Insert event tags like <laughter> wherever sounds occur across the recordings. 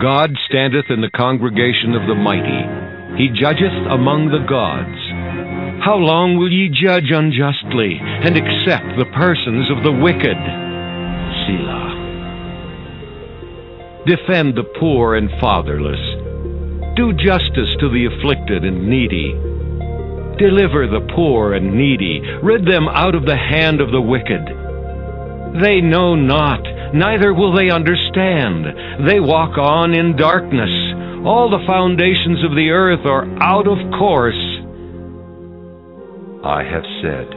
God standeth in the congregation of the mighty. He judgeth among the gods. How long will ye judge unjustly and accept the persons of the wicked? Selah. Defend the poor and fatherless. Do justice to the afflicted and needy. Deliver the poor and needy. Rid them out of the hand of the wicked. They know not, neither will they understand. They walk on in darkness. All the foundations of the earth are out of course. I have said,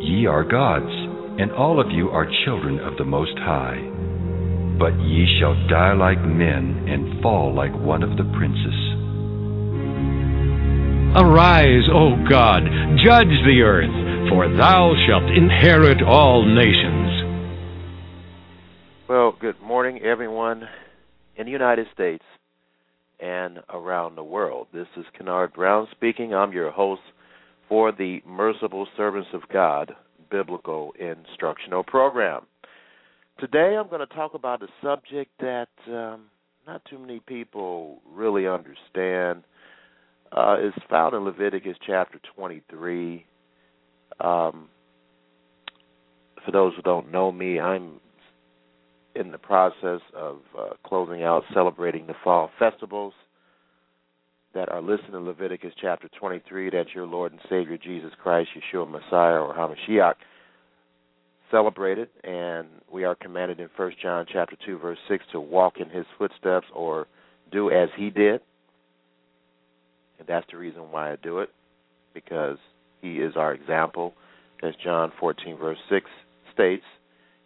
Ye are gods, and all of you are children of the Most High. But ye shall die like men and fall like one of the princes. Arise, O God, judge the earth, for thou shalt inherit all nations. Well, good morning, everyone in the United States and around the world. This is Kennard Brown speaking. I'm your host for the Merciful Servants of God Biblical Instructional Program. Today I'm going to talk about a subject that um, not too many people really understand. Uh, it's found in Leviticus chapter 23. Um, for those who don't know me, I'm in the process of uh, closing out celebrating the fall festivals that are listed in Leviticus chapter 23 that your Lord and Savior Jesus Christ, Yeshua Messiah, or HaMashiach celebrated, and we are commanded in 1 John chapter 2 verse 6 to walk in his footsteps or do as he did. And that's the reason why I do it because he is our example. As John 14 verse 6 states,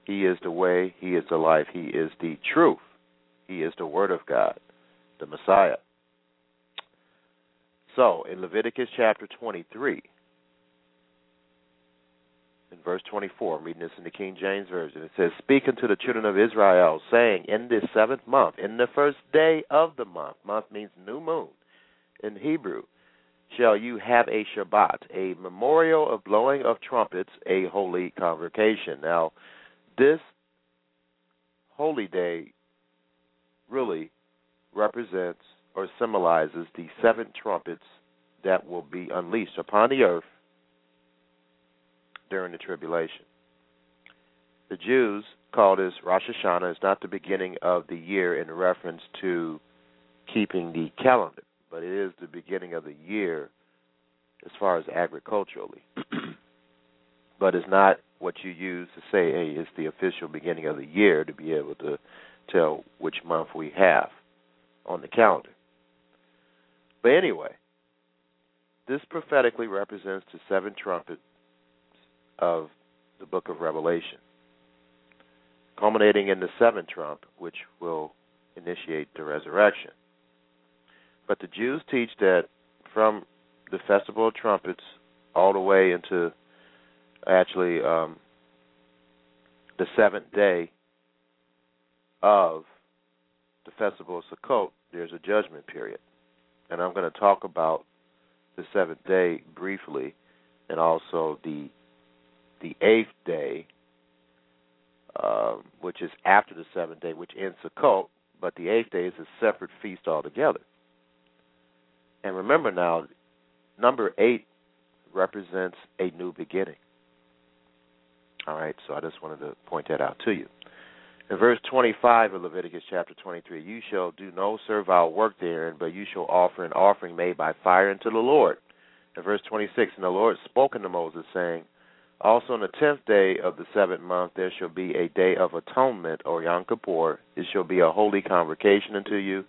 he is the way, he is the life, he is the truth. He is the word of God, the Messiah. So, in Leviticus chapter 23, in verse 24, I'm reading this in the King James Version. It says, Speak unto the children of Israel, saying, In this seventh month, in the first day of the month, month means new moon in Hebrew, shall you have a Shabbat, a memorial of blowing of trumpets, a holy convocation. Now, this holy day really represents or symbolizes the seven trumpets that will be unleashed upon the earth during the tribulation. The Jews call this Rosh Hashanah. It's not the beginning of the year in reference to keeping the calendar, but it is the beginning of the year as far as agriculturally. <clears throat> but it's not what you use to say, hey, it's the official beginning of the year to be able to tell which month we have on the calendar. But anyway, this prophetically represents the seven trumpets of the book of Revelation, culminating in the seventh trump, which will initiate the resurrection. But the Jews teach that from the Festival of Trumpets all the way into actually um, the seventh day of the Festival of Sukkot, there's a judgment period. And I'm going to talk about the seventh day briefly and also the the eighth day, uh, which is after the seventh day, which ends Sukkot, but the eighth day is a separate feast altogether. And remember now, number eight represents a new beginning. All right, so I just wanted to point that out to you. In verse 25 of Leviticus chapter 23, you shall do no servile work therein, but you shall offer an offering made by fire unto the Lord. In verse 26, and the Lord spoke unto Moses, saying, Also on the tenth day of the seventh month there shall be a day of atonement, or Yom Kippur. It shall be a holy convocation unto you,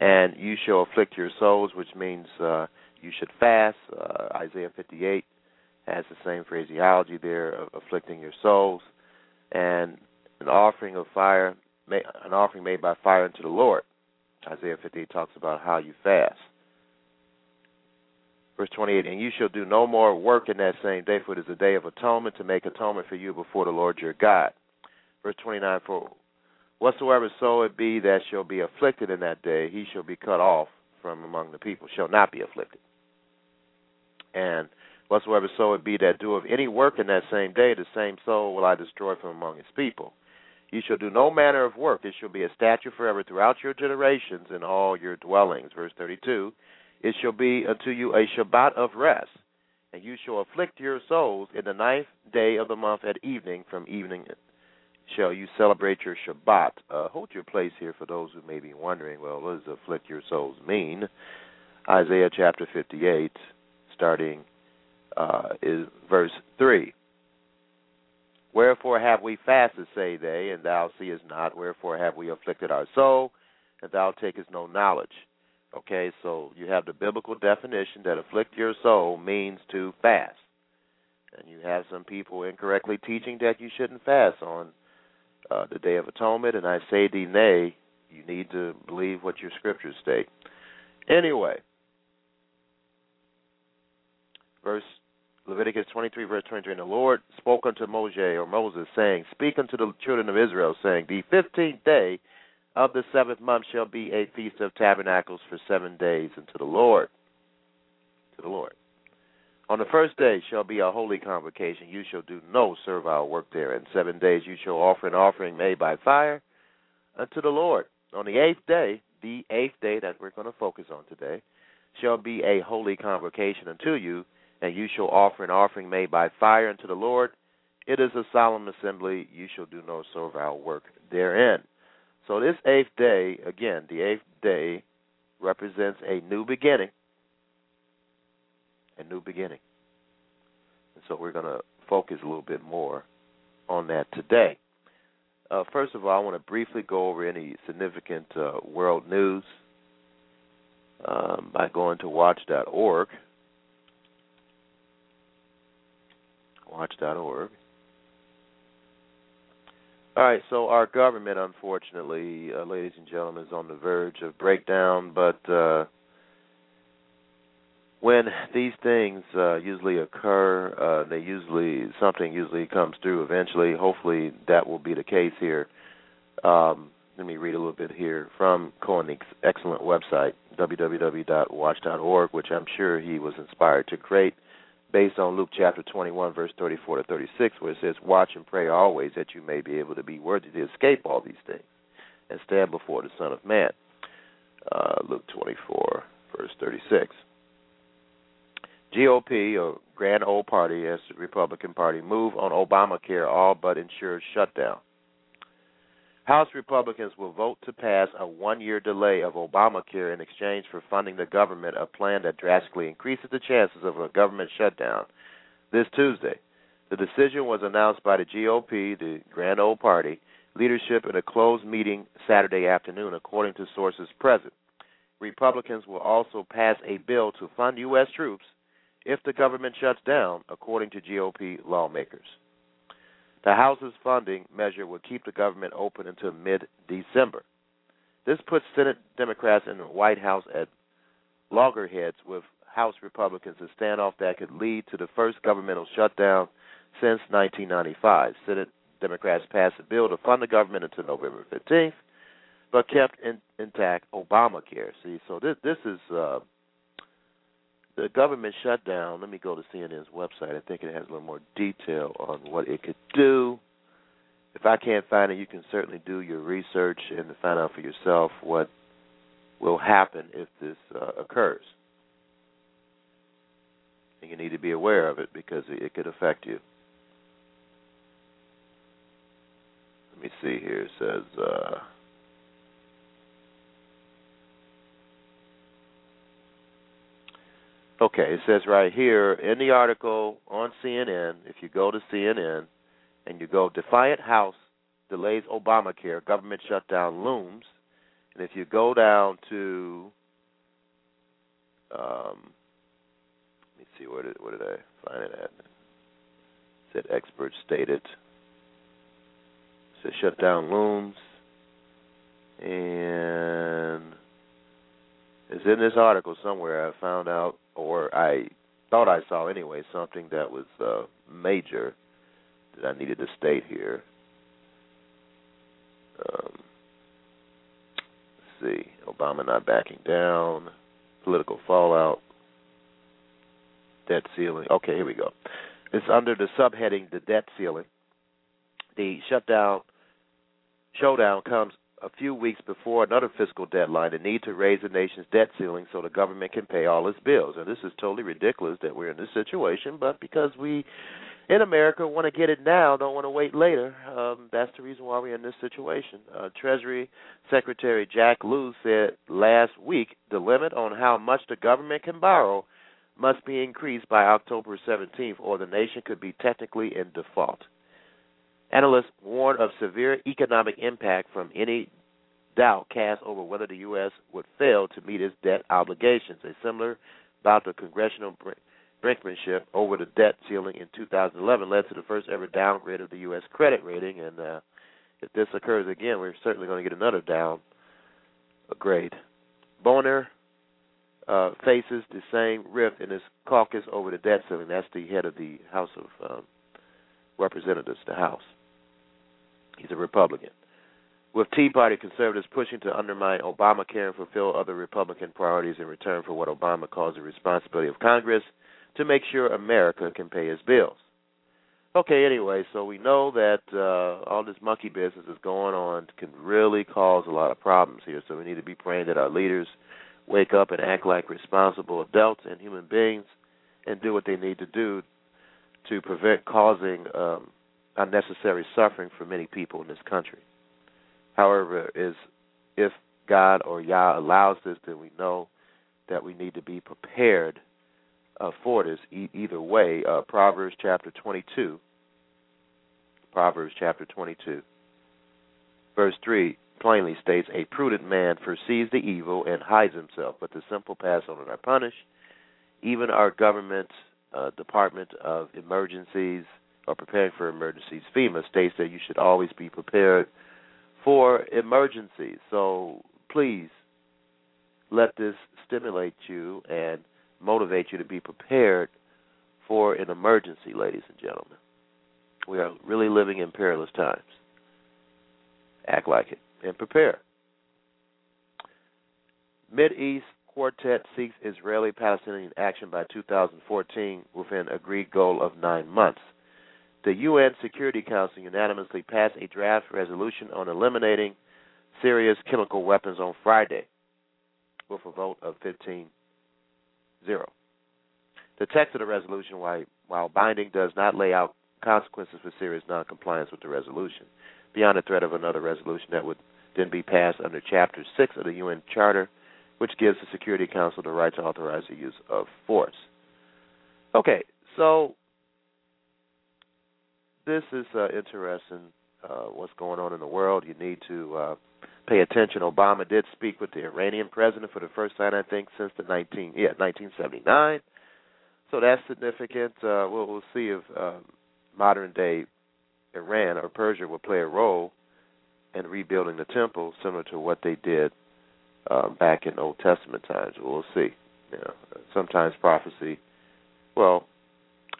and you shall afflict your souls, which means uh, you should fast. Uh, Isaiah 58 has the same phraseology there of afflicting your souls, and an offering of fire, an offering made by fire unto the Lord. Isaiah 58 talks about how you fast. Verse 28, and you shall do no more work in that same day, for it is a day of atonement to make atonement for you before the Lord your God. Verse 29, for whatsoever so it be that shall be afflicted in that day, he shall be cut off from among the people, shall not be afflicted. And whatsoever so it be that doeth any work in that same day, the same soul will I destroy from among his people. You shall do no manner of work. It shall be a statute forever throughout your generations in all your dwellings. Verse 32 It shall be unto you a Shabbat of rest, and you shall afflict your souls in the ninth day of the month at evening. From evening shall you celebrate your Shabbat. Uh, hold your place here for those who may be wondering well, what does afflict your souls mean? Isaiah chapter 58, starting uh, is verse 3. Wherefore have we fasted, say they, and thou seest not? Wherefore have we afflicted our soul, and thou takest no knowledge? Okay, so you have the biblical definition that afflict your soul means to fast. And you have some people incorrectly teaching that you shouldn't fast on uh, the Day of Atonement, and I say thee nay, you need to believe what your scriptures state. Anyway, verse Leviticus 23, verse 23. And the Lord spoke unto Moses, or Moses, saying, Speak unto the children of Israel, saying, The fifteenth day of the seventh month shall be a feast of tabernacles for seven days unto the Lord. To the Lord. On the first day shall be a holy convocation. You shall do no servile work there. In seven days you shall offer an offering made by fire unto the Lord. On the eighth day, the eighth day that we're going to focus on today, shall be a holy convocation unto you and you shall offer an offering made by fire unto the Lord. It is a solemn assembly. You shall do no servile work therein. So, this eighth day, again, the eighth day represents a new beginning. A new beginning. And so, we're going to focus a little bit more on that today. Uh, first of all, I want to briefly go over any significant uh, world news um, by going to watch.org. watch.org. All right, so our government, unfortunately, uh, ladies and gentlemen, is on the verge of breakdown. But uh, when these things uh, usually occur, uh, they usually something usually comes through eventually. Hopefully, that will be the case here. Um, let me read a little bit here from Cohen's excellent website, www.watch.org, which I'm sure he was inspired to create based on Luke chapter 21, verse 34 to 36, where it says, Watch and pray always that you may be able to be worthy to escape all these things and stand before the Son of Man. Uh, Luke 24, verse 36. GOP, or Grand Old Party, as the Republican Party, move on Obamacare all but ensures shutdown. House Republicans will vote to pass a one year delay of Obamacare in exchange for funding the government, a plan that drastically increases the chances of a government shutdown this Tuesday. The decision was announced by the GOP, the Grand Old Party, leadership in a closed meeting Saturday afternoon, according to sources present. Republicans will also pass a bill to fund U.S. troops if the government shuts down, according to GOP lawmakers. The House's funding measure will keep the government open until mid December. This puts Senate Democrats in the White House at loggerheads with House Republicans, in a standoff that could lead to the first governmental shutdown since 1995. Senate Democrats passed a bill to fund the government until November 15th, but kept in, intact Obamacare. See, so this this is uh, the government shutdown. Let me go to CNN's website. I think it has a little more detail on what it could do. If I can't find it, you can certainly do your research and find out for yourself what will happen if this uh, occurs. And you need to be aware of it because it could affect you. Let me see here. It says. Uh, Okay, it says right here in the article on CNN, if you go to CNN and you go Defiant House delays Obamacare, government shutdown looms, and if you go down to um, let me see where did where did I find it at? Said experts stated. Said shut down looms, and it's in this article somewhere. I found out, or I thought I saw anyway, something that was uh, major that I needed to state here. Um, let's see, Obama not backing down, political fallout, debt ceiling. Okay, here we go. It's under the subheading the debt ceiling. The shutdown showdown comes a few weeks before another fiscal deadline, the need to raise the nation's debt ceiling so the government can pay all its bills. And this is totally ridiculous that we're in this situation, but because we in America want to get it now, don't want to wait later. Um, that's the reason why we're in this situation. Uh, Treasury Secretary Jack Lew said last week the limit on how much the government can borrow must be increased by October 17th, or the nation could be technically in default. Analysts warn of severe economic impact from any doubt cast over whether the U.S. would fail to meet its debt obligations. A similar bout of congressional brinkmanship over the debt ceiling in 2011 led to the first ever downgrade of the U.S. credit rating. And uh, if this occurs again, we're certainly going to get another down grade. Boehner uh, faces the same rift in his caucus over the debt ceiling. That's the head of the House of um, Representatives, the House. He's a Republican. With Tea Party conservatives pushing to undermine Obamacare and fulfill other Republican priorities in return for what Obama calls the responsibility of Congress – to make sure America can pay its bills. Okay, anyway, so we know that uh, all this monkey business is going on can really cause a lot of problems here. So we need to be praying that our leaders wake up and act like responsible adults and human beings and do what they need to do to prevent causing um, unnecessary suffering for many people in this country. However, is if God or Yah allows this, then we know that we need to be prepared uh, for this e- either way. Uh, Proverbs chapter 22. Proverbs chapter 22. Verse 3 plainly states, A prudent man foresees the evil and hides himself, but the simple pass on and are punished. Even our government uh, Department of Emergencies or preparing for emergencies, FEMA, states that you should always be prepared for emergencies. So please let this stimulate you and motivate you to be prepared for an emergency, ladies and gentlemen. We are really living in perilous times. Act like it and prepare. Mid East Quartet seeks Israeli Palestinian action by 2014 with an agreed goal of nine months. The UN Security Council unanimously passed a draft resolution on eliminating Syria's chemical weapons on Friday with a vote of 15 zero. The text of the resolution, while binding, does not lay out consequences for serious noncompliance with the resolution, beyond the threat of another resolution that would then be passed under Chapter 6 of the UN Charter, which gives the Security Council the right to authorize the use of force. Okay, so this is uh, interesting. Uh, what's going on in the world? You need to uh, pay attention. Obama did speak with the Iranian president for the first time, I think, since the 19 yeah 1979. So that's significant. Uh, we'll, we'll see if um, modern day Iran or Persia will play a role in rebuilding the temple, similar to what they did um, back in Old Testament times. We'll see. You know, sometimes prophecy, well,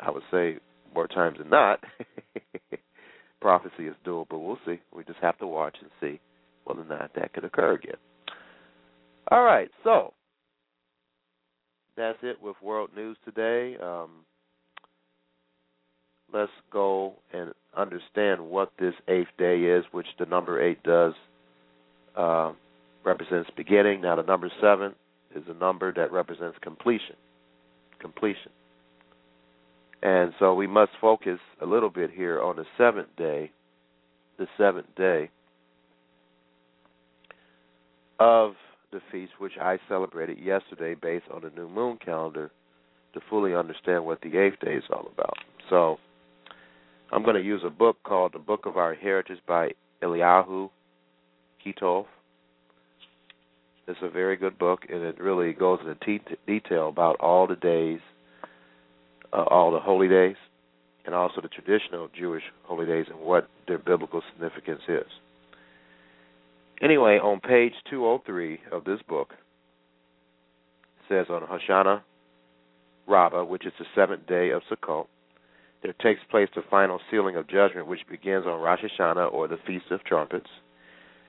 I would say more times than not, <laughs> prophecy is doable. but we'll see. We just have to watch and see whether or not that could occur again. All right, so that's it with world news today. Um, let's go and understand what this eighth day is, which the number eight does uh, represents beginning. Now, the number seven is a number that represents completion. Completion. And so we must focus a little bit here on the seventh day. The seventh day of the feast, which I celebrated yesterday based on the new moon calendar, to fully understand what the eighth day is all about. So I'm going to use a book called The Book of Our Heritage by Eliyahu Kitov. It's a very good book, and it really goes into te- detail about all the days uh, all the holy days and also the traditional Jewish holy days and what their biblical significance is. Anyway, on page 203 of this book, it says on Hoshana Rabbah, which is the seventh day of Sukkot, there takes place the final sealing of judgment, which begins on Rosh Hashanah or the Feast of Trumpets.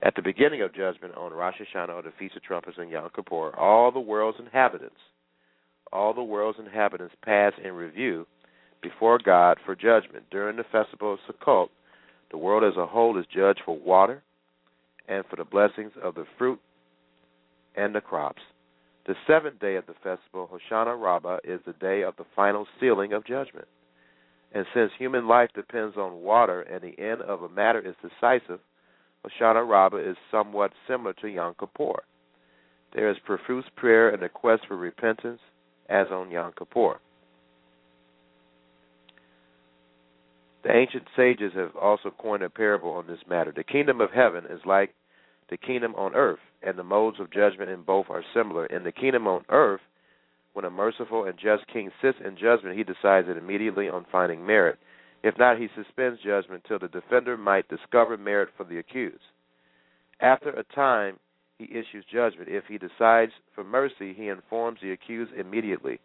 At the beginning of judgment on Rosh Hashanah or the Feast of Trumpets and Yom Kippur, all the world's inhabitants, all the world's inhabitants pass in review before God for judgment. During the festival of Sukkot, the world as a whole is judged for water and for the blessings of the fruit and the crops. The seventh day of the festival, Hoshana Rabbah, is the day of the final sealing of judgment. And since human life depends on water and the end of a matter is decisive, Hoshana Rabbah is somewhat similar to Yom Kippur. There is profuse prayer and a quest for repentance, as on Yom Kippur. The ancient sages have also coined a parable on this matter. The kingdom of heaven is like the kingdom on earth, and the modes of judgment in both are similar. In the kingdom on earth, when a merciful and just king sits in judgment, he decides it immediately on finding merit. If not, he suspends judgment till the defender might discover merit for the accused. After a time, he issues judgment. If he decides for mercy, he informs the accused immediately.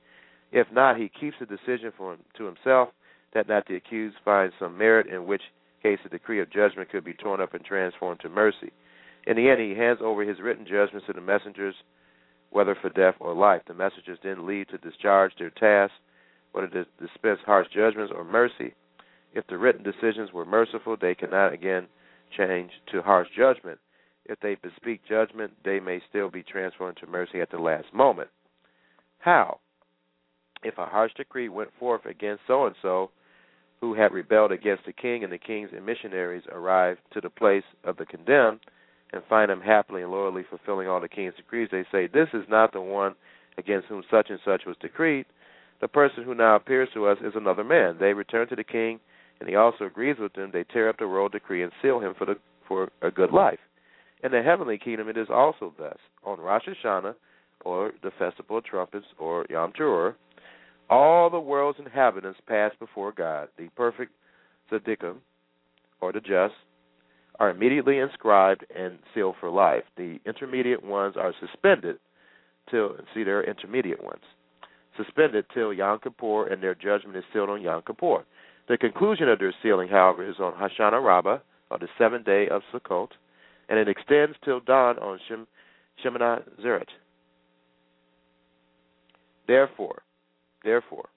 If not, he keeps the decision for him, to himself that not the accused finds some merit, in which case the decree of judgment could be torn up and transformed to mercy. In the end, he hands over his written judgments to the messengers, whether for death or life. The messengers then leave to discharge their task, whether to dispense harsh judgments or mercy. If the written decisions were merciful, they cannot again change to harsh judgment. If they bespeak judgment, they may still be transformed to mercy at the last moment. How? If a harsh decree went forth against so and so, who had rebelled against the king, and the king's missionaries arrived to the place of the condemned, and find him happily and loyally fulfilling all the king's decrees, they say, This is not the one against whom such and such was decreed. The person who now appears to us is another man. They return to the king, and he also agrees with them. They tear up the royal decree and seal him for the for a good life. In the heavenly kingdom, it is also thus. On Rosh Hashanah, or the festival of trumpets, or Yom Teruah, all the world's inhabitants pass before God. The perfect tzaddikim, or the just, are immediately inscribed and sealed for life. The intermediate ones are suspended till see there are intermediate ones. Suspended till Yom Kippur and their judgment is sealed on Yom Kippur. The conclusion of their sealing, however, is on Hoshana Rabbah, on the seventh day of Sukkot, and it extends till dawn on Shem, Shemoneh Zeret. Therefore, therefore,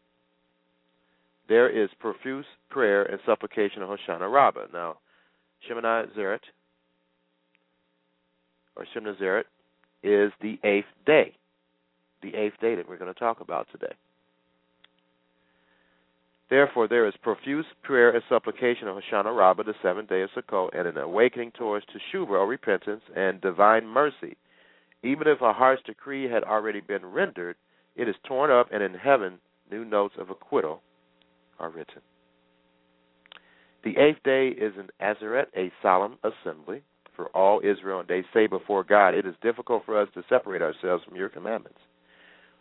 there is profuse prayer and supplication on Hoshana Rabbah. Now, Shemoneh Zeret, or Shemoneh Zeret, is the eighth day. The eighth day that we're going to talk about today. Therefore, there is profuse prayer and supplication on Hoshana Rabbah, the seventh day of Sukkot, and an awakening towards Teshuvah, or repentance, and divine mercy. Even if a harsh decree had already been rendered, it is torn up, and in heaven, new notes of acquittal are written. The eighth day is an Azeret, a solemn assembly for all Israel, and they say before God, It is difficult for us to separate ourselves from your commandments.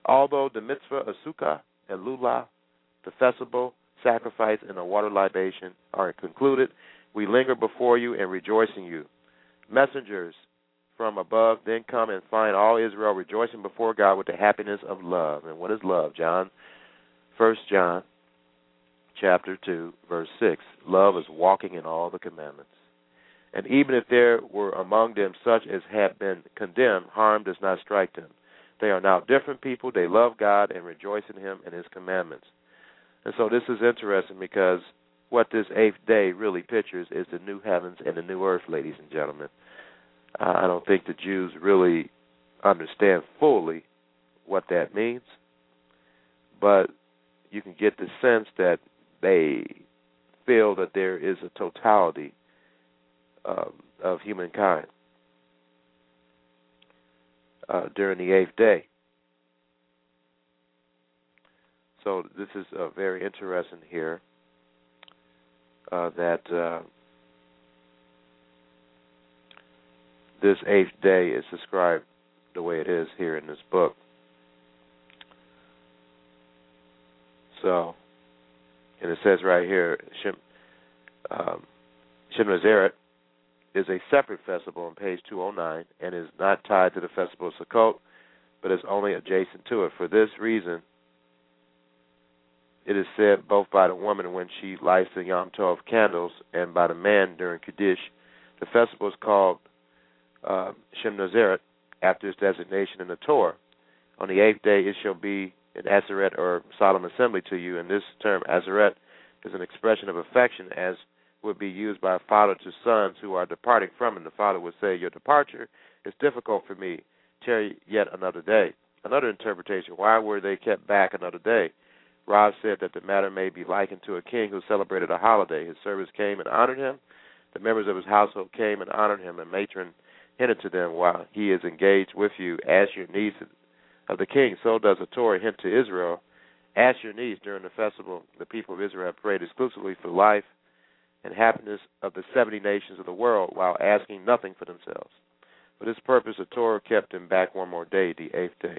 Although the mitzvah of Sukkah and Lulav, the festival, sacrifice, and the water libation are concluded, we linger before you and rejoice in you. Messengers from above then come and find all Israel rejoicing before God with the happiness of love. And what is love, John? First John chapter 2, verse 6. Love is walking in all the commandments. And even if there were among them such as had been condemned, harm does not strike them. They are now different people. They love God and rejoice in Him and His commandments. And so this is interesting because what this eighth day really pictures is the new heavens and the new earth, ladies and gentlemen. Uh, I don't think the Jews really understand fully what that means, but you can get the sense that they feel that there is a totality um, of humankind uh, during the eighth day. So this is uh, very interesting here uh, that uh, this eighth day is described the way it is here in this book. So and it says right here, Shem, um, is a separate festival on page 209 and is not tied to the festival of Sukkot, but is only adjacent to it. For this reason, it is said both by the woman when she lights the Yom Tov candles and by the man during Kaddish. The festival is called uh, Shemnazeret after its designation in the Torah. On the eighth day it shall be an Aseret or solemn assembly to you, and this term Aseret is an expression of affection as would be used by a father to sons who are departing from him. The father would say, Your departure is difficult for me. Tarry yet another day. Another interpretation, why were they kept back another day? Rav said that the matter may be likened to a king who celebrated a holiday. His servants came and honored him. The members of his household came and honored him, and matron hinted to them while he is engaged with you, ask your needs of the king. So does the Torah hint to Israel, ask your needs during the festival. The people of Israel prayed exclusively for life and happiness of the seventy nations of the world while asking nothing for themselves. For this purpose, the Torah kept him back one more day, the eighth day.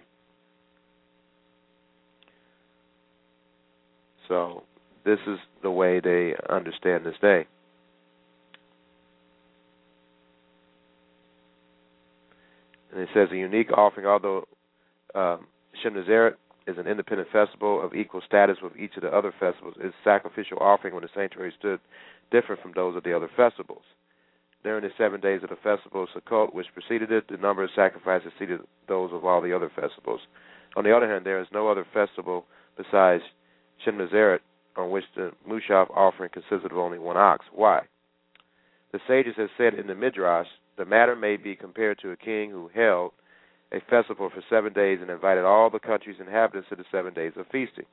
So, this is the way they understand this day. And it says a unique offering, although um, Shemnazeret is an independent festival of equal status with each of the other festivals, its sacrificial offering when the sanctuary stood different from those of the other festivals. During the seven days of the festival of Sukkot, which preceded it, the number of sacrifices exceeded those of all the other festivals. On the other hand, there is no other festival besides Shemnazeret on which the Musaf offering consisted of only one ox. Why? The sages have said in the Midrash, the matter may be compared to a king who held a festival for seven days and invited all the country's inhabitants to the seven days of feasting.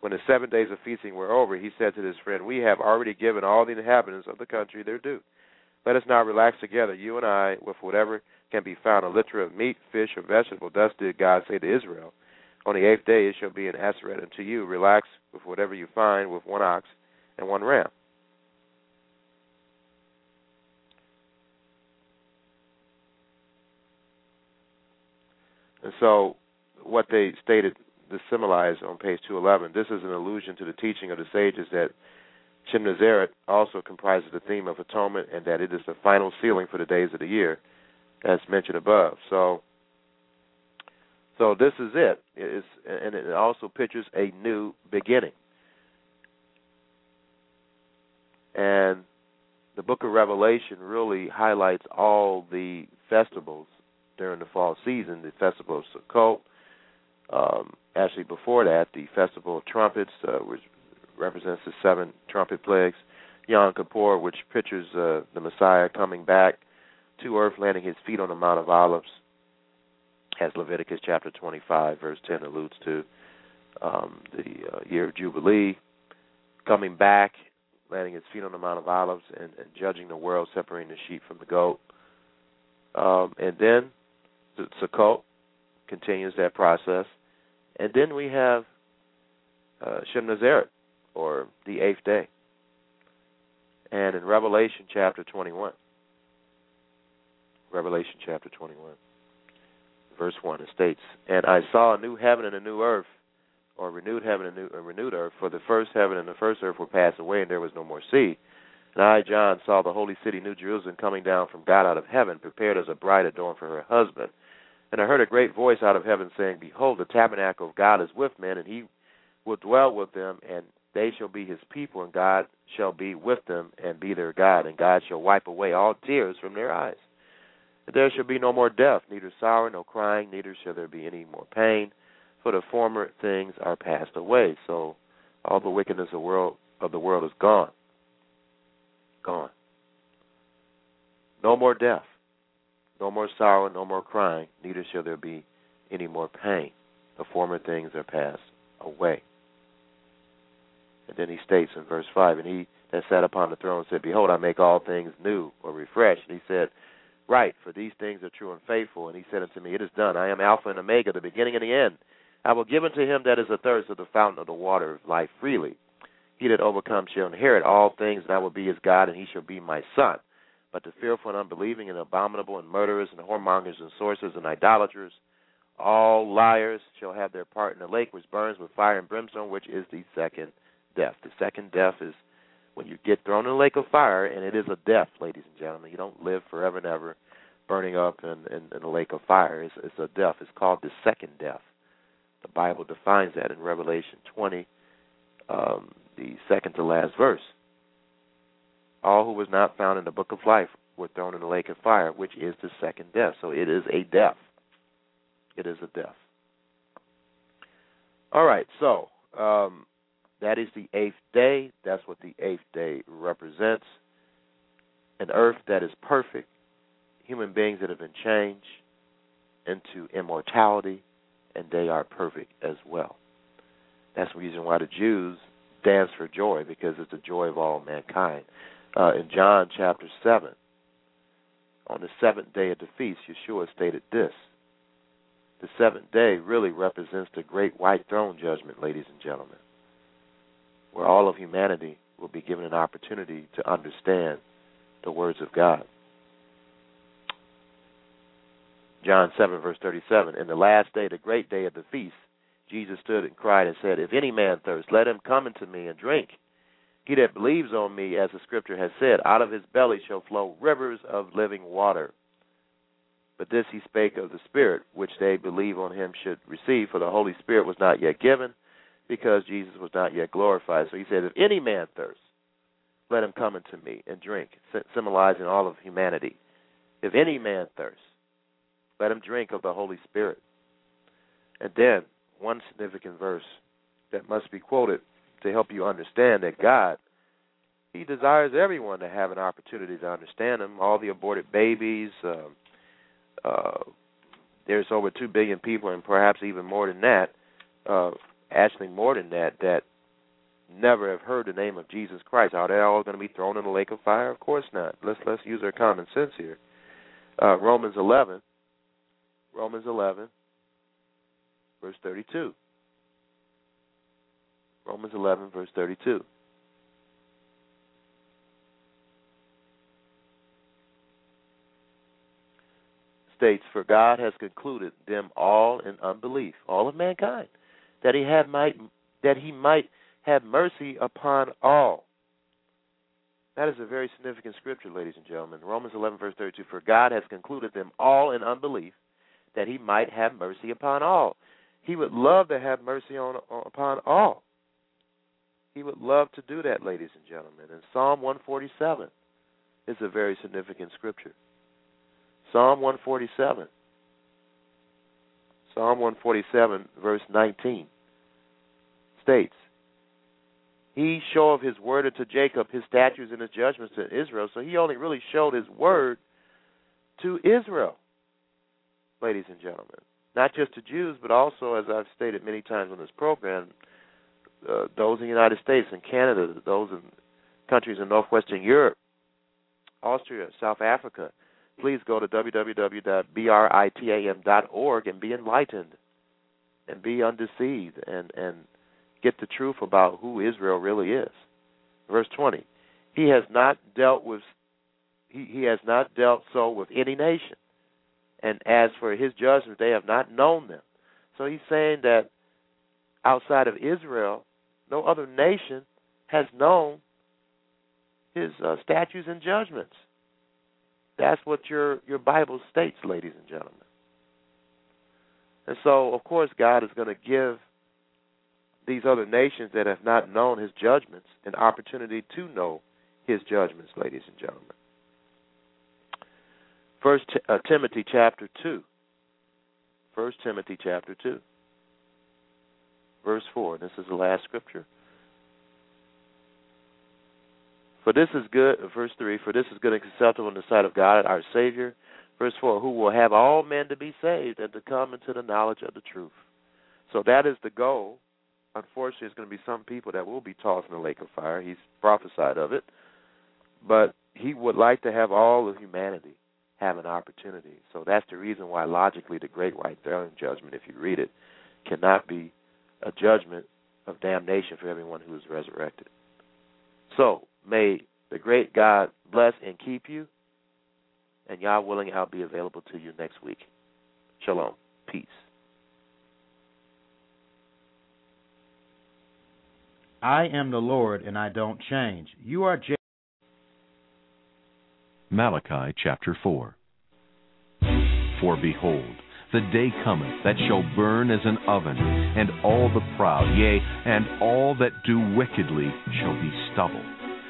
When the seven days of feasting were over, he said to his friend, We have already given all the inhabitants of the country their due. Let us now relax together, you and I, with whatever can be found, a litter of meat, fish, or vegetable. Thus did God say to Israel, On the eighth day it shall be an aseret unto you. Relax with whatever you find, with one ox and one ram. And so, what they stated the symbolize on page 211. This is an allusion to the teaching of the sages that Shemnazeret also comprises the theme of atonement and that it is the final sealing for the days of the year, as mentioned above. So, so this is it. It's, and it also pictures a new beginning. And the book of Revelation really highlights all the festivals during the fall season the festival of Sukkot, um, actually, before that, the Festival of Trumpets, uh, which represents the seven trumpet plagues, Yom Kippur, which pictures uh, the Messiah coming back to earth, landing his feet on the Mount of Olives, as Leviticus chapter 25, verse 10 alludes to, um, the uh, year of Jubilee, coming back, landing his feet on the Mount of Olives, and, and judging the world, separating the sheep from the goat. Um, and then the Sukkot continues that process. And then we have uh, Shemnazeret, or the eighth day. And in Revelation chapter 21, Revelation chapter 21, verse 1, it states, And I saw a new heaven and a new earth, or renewed heaven and a renewed earth, for the first heaven and the first earth were passed away, and there was no more sea. And I, John, saw the holy city, New Jerusalem, coming down from God out of heaven, prepared as a bride adorned for her husband. And I heard a great voice out of heaven saying, Behold, the tabernacle of God is with men, and he will dwell with them, and they shall be his people, and God shall be with them and be their God, and God shall wipe away all tears from their eyes. And there shall be no more death, neither sorrow, no crying, neither shall there be any more pain, for the former things are passed away. So all the wickedness of the world of the world is gone. Gone. No more death. No more sorrow, no more crying, neither shall there be any more pain. The former things are passed away. And then he states in verse 5 And he that sat upon the throne said, Behold, I make all things new or refreshed. And he said, Right, for these things are true and faithful. And he said unto me, It is done. I am Alpha and Omega, the beginning and the end. I will give unto him that is athirst of the fountain of the water of life freely. He that overcomes shall inherit all things, and I will be his God, and he shall be my son. But the fearful and unbelieving and abominable and murderers and whoremongers and sorcerers and idolaters, all liars shall have their part in the lake which burns with fire and brimstone, which is the second death. The second death is when you get thrown in the lake of fire, and it is a death, ladies and gentlemen. You don't live forever and ever burning up in, in, in the lake of fire. It's, it's a death. It's called the second death. The Bible defines that in Revelation 20, um, the second to last verse. All who was not found in the book of life were thrown in the lake of fire, which is the second death. So it is a death. It is a death. All right, so um, that is the eighth day. That's what the eighth day represents. An earth that is perfect, human beings that have been changed into immortality, and they are perfect as well. That's the reason why the Jews dance for joy, because it's the joy of all mankind. Uh, in John chapter 7, on the seventh day of the feast, Yeshua stated this. The seventh day really represents the great white throne judgment, ladies and gentlemen, where all of humanity will be given an opportunity to understand the words of God. John 7, verse 37. In the last day, the great day of the feast, Jesus stood and cried and said, If any man thirst, let him come unto me and drink. He that believes on me, as the scripture has said, out of his belly shall flow rivers of living water. But this he spake of the Spirit, which they believe on him should receive, for the Holy Spirit was not yet given, because Jesus was not yet glorified. So he said, If any man thirst, let him come unto me and drink, symbolizing all of humanity. If any man thirst, let him drink of the Holy Spirit. And then, one significant verse that must be quoted to help you understand that God, He desires everyone to have an opportunity to understand Him. All the aborted babies, uh, uh, there's over 2 billion people, and perhaps even more than that, uh, actually more than that, that never have heard the name of Jesus Christ. Are they all going to be thrown in the lake of fire? Of course not. Let's let's use our common sense here. Uh, Romans 11 Romans 11, verse 32. Romans 11, verse 32. States, For God has concluded them all in unbelief, all of mankind, that he had might that he might have mercy upon all. That is a very significant scripture, ladies and gentlemen. Romans 11, verse 32. For God has concluded them all in unbelief, that he might have mercy upon all. He would love to have mercy on upon all. He would love to do that, ladies and gentlemen. And Psalm 147 is a very significant scripture. Psalm 147. Psalm 147, verse 19, states, He showed his word unto Jacob, his statutes and his judgments to Israel. So he only really showed his word to Israel ladies and gentlemen. Not just to Jews, but also, as I've stated many times on this program, uh, those in the United States and Canada, those in countries in northwestern Europe, Austria, South Africa. Please go to www.britam.org and be enlightened and be undeceived and, and get the truth about who Israel really is. Verse 20. He has not dealt with he, he has not dealt so with any nation and as for his judgment, they have not known them. So he's saying that outside of Israel, no other nation has known his uh, statutes and judgments. That's what your your Bible states, ladies and gentlemen. And so, of course, God is going to give these other nations that have not known his judgments an opportunity to know his judgments, ladies and gentlemen. First uh, Timothy chapter two. First Timothy chapter two, verse four. This is the last scripture. For this is good, uh, verse three. For this is good and acceptable in the sight of God, our Savior. Verse four. Who will have all men to be saved and to come into the knowledge of the truth. So that is the goal. Unfortunately, there's going to be some people that will be tossed in the lake of fire. He's prophesied of it, but he would like to have all of humanity have an opportunity. So that's the reason why, logically, the Great White Throne Judgment, if you read it, cannot be a judgment of damnation for everyone who is resurrected. So may the great God bless and keep you, and Yah willing, I'll be available to you next week. Shalom. Peace. I am the Lord and I don't change. You are J- Malachi chapter 4. For behold, the day cometh that shall burn as an oven, and all the proud, yea, and all that do wickedly shall be stubble.